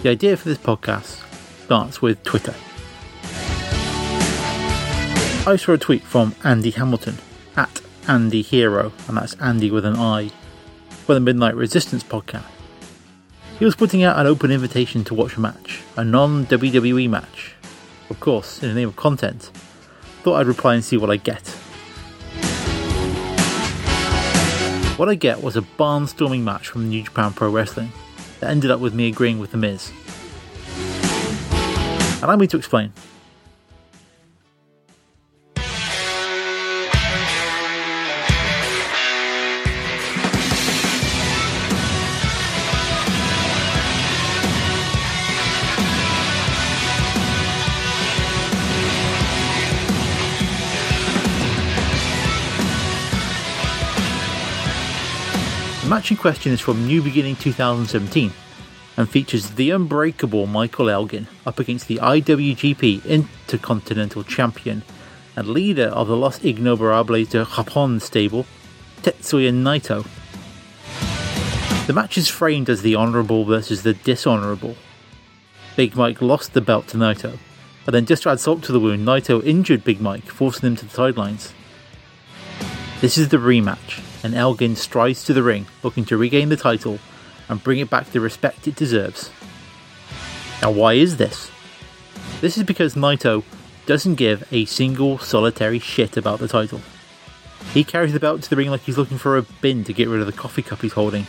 The idea for this podcast starts with Twitter. I saw a tweet from Andi Hamilton at Andi Hero, and that's Andi with an I, for the Midnight Resistance podcast. He was putting out an open invitation to watch a match, a non WWE match. Of course, in the name of content. Thought I'd reply and see what I get. What I get was a barnstorming match from New Japan Pro Wrestling that ended up with me agreeing with The Miz. Allow me to explain. Match in question is from New Beginning 2017 and features the unbreakable Michael Elgin up against the IWGP Intercontinental Champion and leader of the Los Ingobernables de Japón stable, Tetsuya Naito. The match is framed as the honourable versus the dishonourable. Big Mike lost the belt to Naito, and then just to add salt to the wound, Naito injured Big Mike, forcing him to the sidelines. This is the rematch, and Elgin strides to the ring, looking to regain the title and bring it back the respect it deserves. Now, why is this? This is because Naito doesn't give a single solitary shit about the title. He carries the belt to the ring like he's looking for a bin to get rid of the coffee cup he's holding.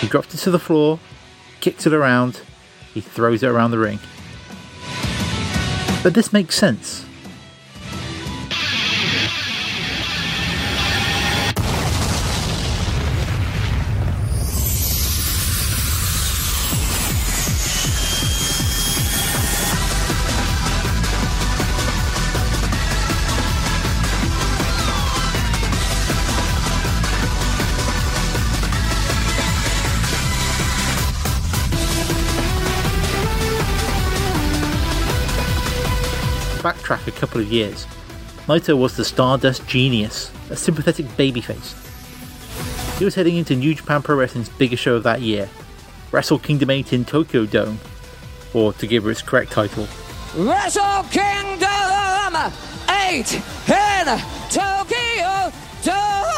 He drops it to the floor, kicks it around, he throws it around the ring. But this makes sense. Backtrack a couple of years, Naito was the Stardust Genius, a sympathetic babyface. He was heading into New Japan Pro Wrestling's biggest show of that year, Wrestle Kingdom 8 in Tokyo Dome, or to give her its correct title, Wrestle Kingdom 8 in Tokyo Dome!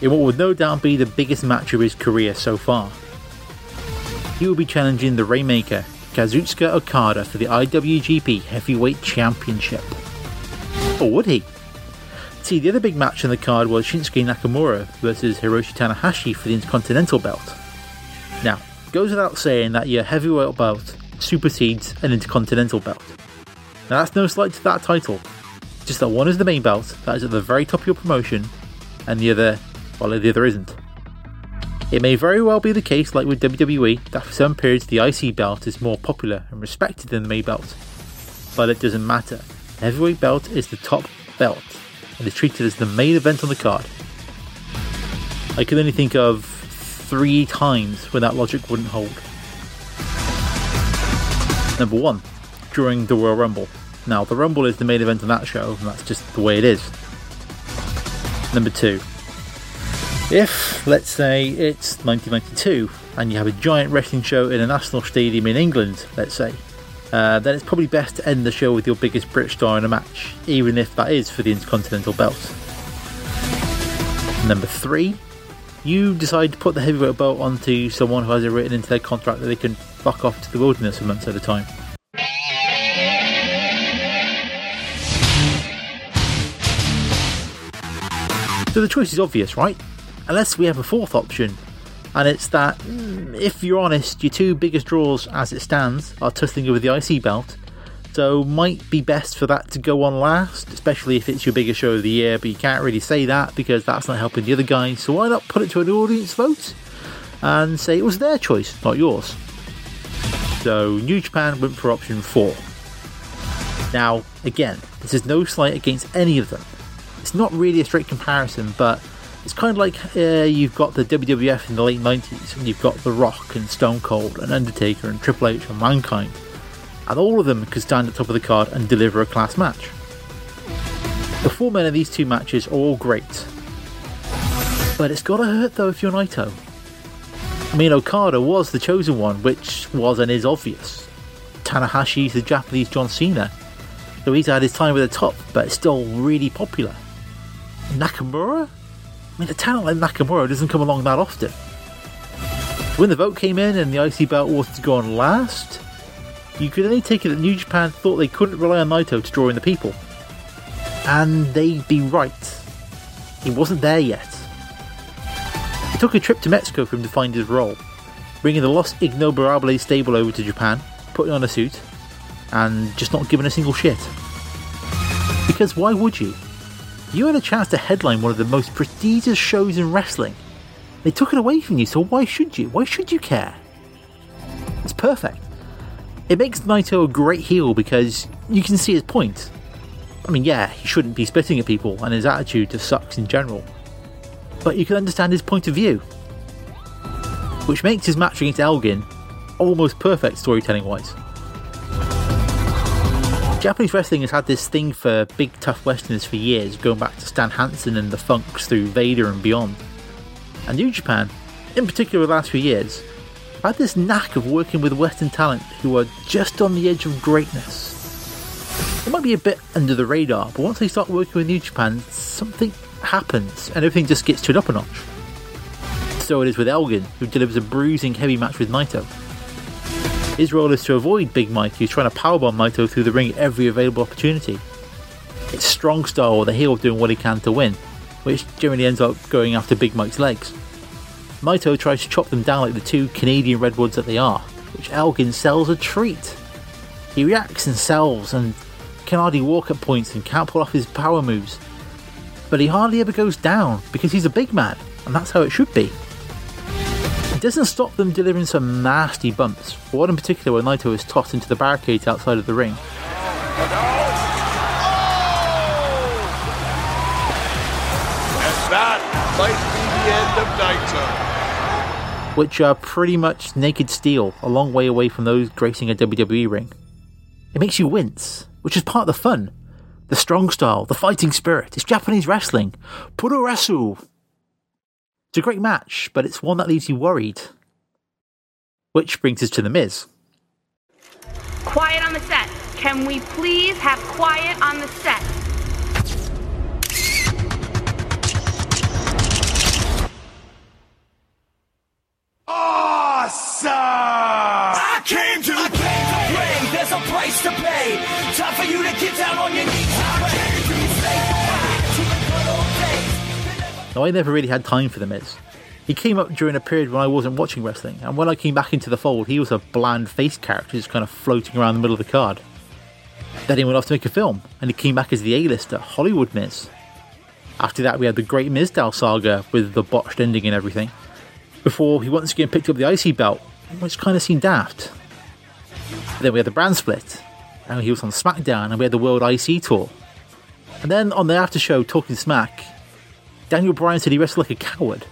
in what would no doubt be the biggest match of his career so far. He will be challenging the Rainmaker, Kazuchika Okada for the IWGP Heavyweight Championship. Or would he? See, the other big match on the card was Shinsuke Nakamura versus Hiroshi Tanahashi for the Intercontinental belt. Now, goes without saying that your heavyweight belt supersedes an Intercontinental belt. Now, that's no slight to that title, just that one is the main belt, that is at the very top of your promotion, and the other, well, the other isn't. It may very well be the case, like with WWE, that for some periods the IC belt is more popular and respected than the main belt. But it doesn't matter. Heavyweight belt is the top belt and is treated as the main event on the card. I can only think of three times when that logic wouldn't hold. Number one, during the Royal Rumble. Now, the Rumble is the main event on that show, and that's just the way it is. Number two, if, let's say, it's 1992 and you have a giant wrestling show in a national stadium in England, let's say, uh, then it's probably best to end the show with your biggest British star in a match, even if that is for the Intercontinental belt. Number three, you decide to put the heavyweight belt onto someone who has it written into their contract that they can fuck off to the wilderness for months at a time. So the choice is obvious, right? Unless we have a fourth option, and it's that, mm, if you're honest, your two biggest draws as it stands are tussling over the IC belt, so might be best for that to go on last, especially if it's your biggest show of the year, but you can't really say that because that's not helping the other guys, so why not put it to an audience vote and say it was their choice, not yours? So New Japan went for option 4. Now, again, this is no slight against any of them. It's not really a straight comparison, but it's kind of like uh, you've got the WWF in the late 90s, and you've got The Rock and Stone Cold and Undertaker and Triple H and Mankind, and all of them could stand at the top of the card and deliver a class match. The format of these two matches are all great, but it's gotta hurt though if you're Naito. I mean, Okada was the chosen one, which was and is obvious. Tanahashi's the Japanese John Cena, so he's had his time at the top, but it's still really popular. Nakamura? I mean, a talent like Nakamura doesn't come along that often. When the vote came in and the IC belt was to go on last, you could only take it that New Japan thought they couldn't rely on Naito to draw in the people. And they'd be right. He wasn't there yet. It took a trip to Mexico for him to find his role, bringing the Los Ingobernables stable over to Japan, putting on a suit, and just not giving a single shit. Because why would you? You had a chance to headline one of the most prestigious shows in wrestling. They took it away from you, so why should you? Why should you care? It's perfect. It makes Naito a great heel because you can see his point. I mean, yeah, he shouldn't be spitting at people, and his attitude just sucks in general. But you can understand his point of view. Which makes his match against Elgin almost perfect storytelling wise. Japanese wrestling has had this thing for big tough westerners for years, going back to Stan Hansen and the Funks through Vader and beyond. And New Japan, in particular the last few years, have had this knack of working with western talent who are just on the edge of greatness. It might be a bit under the radar, but once they start working with New Japan, something happens and everything just gets turned up a notch. So it is with Elgin, who delivers a bruising heavy match with Naito. His role is to avoid Big Mike, who's trying to powerbomb Naito through the ring at every available opportunity. It's strong style the heel doing what he can to win, which generally ends up going after Big Mike's legs. Naito tries to chop them down like the two Canadian redwoods that they are, which Elgin sells a treat. He reacts and sells and can hardly walk at points and can't pull off his power moves. But he hardly ever goes down because he's a big man, and that's how it should be. It doesn't stop them delivering some nasty bumps, one in particular where Naito is tossed into the barricades outside of the ring. And that might be the end of Naito. which are pretty much naked steel, a long way away from those gracing a WWE ring. It makes you wince, which is part of the fun. The strong style, the fighting spirit, it's Japanese wrestling. Puroresu. It's a great match, but it's one that leaves you worried. Which brings us to The Miz. Quiet on the set. Can we please have quiet on the set? Now, I never really had time for The Miz. He came up during a period when I wasn't watching wrestling, and when I came back into the fold, he was a bland face character just kind of floating around the middle of the card. Then he went off to make a film, and he came back as the A-lister, Hollywood Miz. After that, we had the Great Mizdow saga with the botched ending and everything, before he once again picked up the IC belt, which kind of seemed daft. Then we had the brand split, and he was on SmackDown, and we had the World IC tour. And then on the after show, Talking Smack, Daniel Bryan said he wrestled like a coward.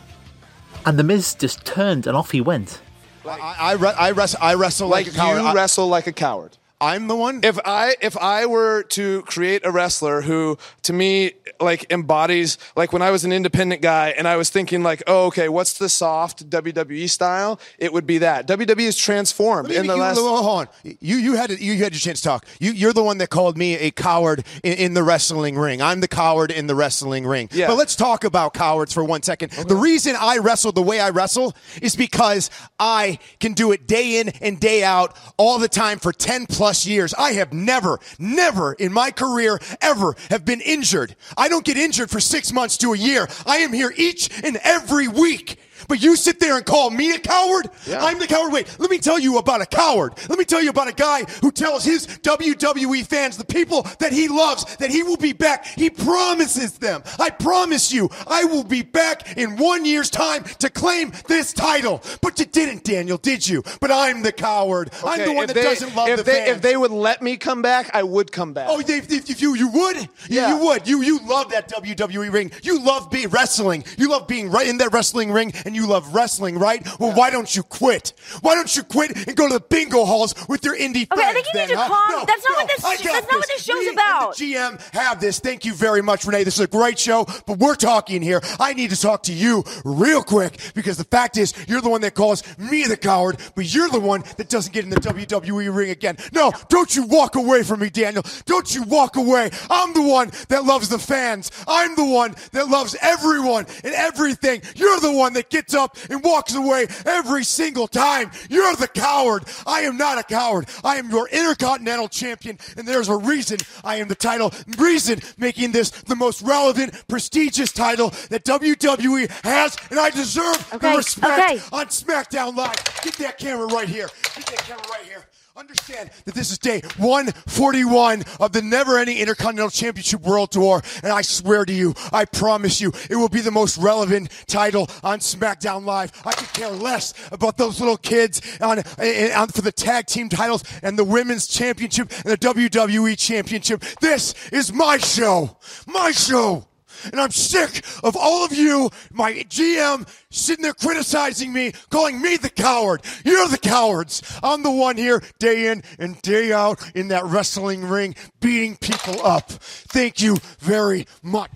And The Miz just turned and off he went. I, I, re- I, wrestle, I wrestle like, like a coward. you I, wrestle like a coward. I'm the one. If I if I were to create a wrestler who to me like embodies like when I was an independent guy and I was thinking like oh okay what's the soft WWE style it would be that WWE is transformed me- in the you- last hold on. You you had to, you had your chance to talk. You you're the one that called me a coward in, in the wrestling ring. I'm the coward in the wrestling ring. Yeah. But let's talk about cowards for one second. The reason I wrestle the way I wrestle is because I can do it day in and day out all the time for 10 plus years. I have never, never in my career ever have been injured. I don't get injured for six months to a year. I am here each and every week. But you sit there and call me a coward? I'm the coward. Wait, let me tell you about a coward. Let me tell you about a guy who tells his WWE fans, the people that he loves, that he will be back. He promises them. I promise you, I will be back in one year's time to claim this title. But you didn't, Daniel, did you? But I'm the coward. I'm the one that they- doesn't love if the they, fans. If they would let me come back, I would come back. Oh, if, if, if you you would, You- Yeah. you would. You you love that WWE ring. You love being wrestling. You love being right in that wrestling ring, and and you love wrestling, right? Well, why don't you quit? Why don't you quit and go to the bingo halls with your indie Okay, I think you need to huh? calm- No, that's not no, what this- that's not what this show's and about. the GM have this. Thank you very much, Renee. This is a great show, but we're talking here. I need to talk to you real quick because the fact is, you're the one that calls me the coward, but you're the one that doesn't get in the WWE ring again. No, don't you walk away from me, Daniel. Don't you walk away. I'm the one that loves the fans. I'm the one that loves everyone and everything. You're the one that gets up and walks away every single time. You're the coward. I am not a coward. I am your Intercontinental Champion, and there's a reason I am the title. Reason making this the most relevant, prestigious title that WWE has, and I deserve Okay, the respect okay. on SmackDown Live. Get that camera right here. Get that camera right here. Understand that this is day 141 of the never ending Intercontinental Championship World Tour. And I swear to you, I promise you, it will be the most relevant title on SmackDown Live. I could care less about those little kids on, eh, on for the tag team titles and the women's championship and the WWE championship. This is my show. My show. And I'm sick of all of you, my GM, sitting there criticizing me, calling me the coward. You're the cowards. I'm the one here day in and day out in that wrestling ring, beating people up. Thank you very much.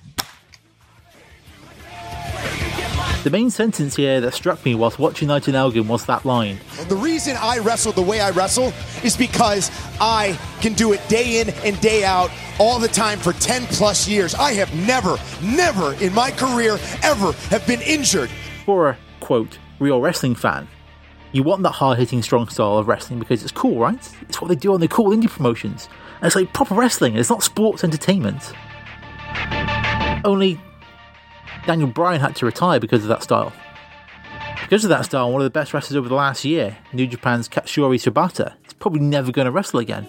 The main sentence here that struck me whilst watching Naito and Elgin was that line. The reason I wrestle the way I wrestle is because I can do it day in and day out all the time for 10 plus years. I have never, never in my career ever have been injured. For a, quote, real wrestling fan, you want that hard hitting, strong style of wrestling because it's cool, right? It's what they do on the cool indie promotions. And it's like proper wrestling, it's not sports entertainment. Only Daniel Bryan had to retire because of that style. Because of that style, one of the best wrestlers over the last year, New Japan's Katsuyori Shibata, is probably never going to wrestle again.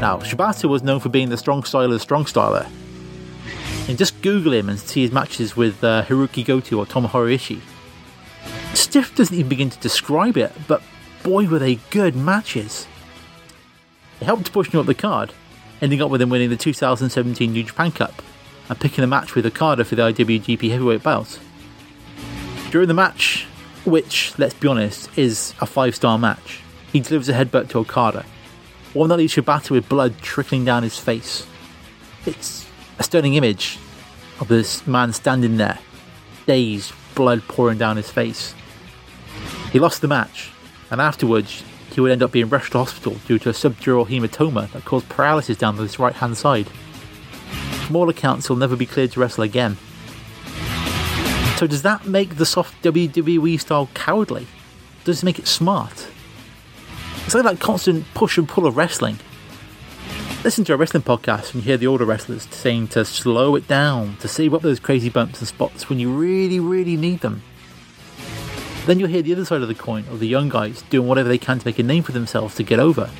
Now, Shibata was known for being the strong styler, the strong styler. And just Google him and see his matches with uh, Hiroki Goto or Tomohiro Ishii. Stiff doesn't even begin to describe it, but boy were they good matches. It helped to push him up the card, ending up with him winning the 2017 New Japan Cup and picking a match with Okada for the IWGP Heavyweight belt. During the match, which, let's be honest, is a five star match, he delivers a headbutt to Okada, one that leaves Shibata with blood trickling down his face. It's a stunning image of this man standing there, dazed, blood pouring down his face. He lost the match, and afterwards, he would end up being rushed to hospital due to a subdural hematoma that caused paralysis down his right hand side. From all accounts, he'll never be cleared to wrestle again. So, does that make the soft WWE style cowardly? Does it make it smart? It's like that constant push and pull of wrestling. Listen to a wrestling podcast and you hear the older wrestlers saying to slow it down, to save up those crazy bumps and spots when you really, really need them. Then you'll hear the other side of the coin of the young guys doing whatever they can to make a name for themselves to get over.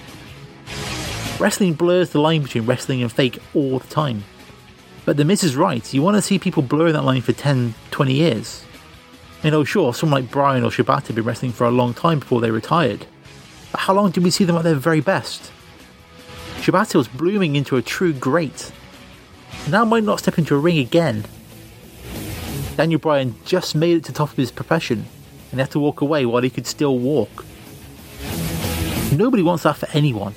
Wrestling blurs the line between wrestling and fake all the time. But the Miz is right, you want to see people blurring that line for 10, 20 years. You know, sure, someone like Bryan or Shibata have been wrestling for a long time before they retired. But how long did we see them at their very best? Shibata was blooming into a true great. Now might not step into a ring again. Daniel Bryan just made it to the top of his profession and had to walk away while he could still walk. Nobody wants that for anyone.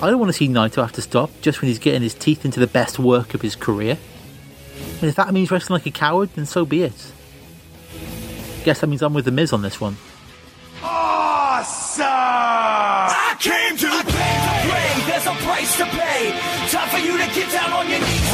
I don't want to see Naito have to stop just when he's getting his teeth into the best work of his career. And if that means wrestling like a coward, then so be it. Guess that means I'm with the Miz on this one. Awesome! I came to I came to play, there's a price to pay. Time for you to get down on your knees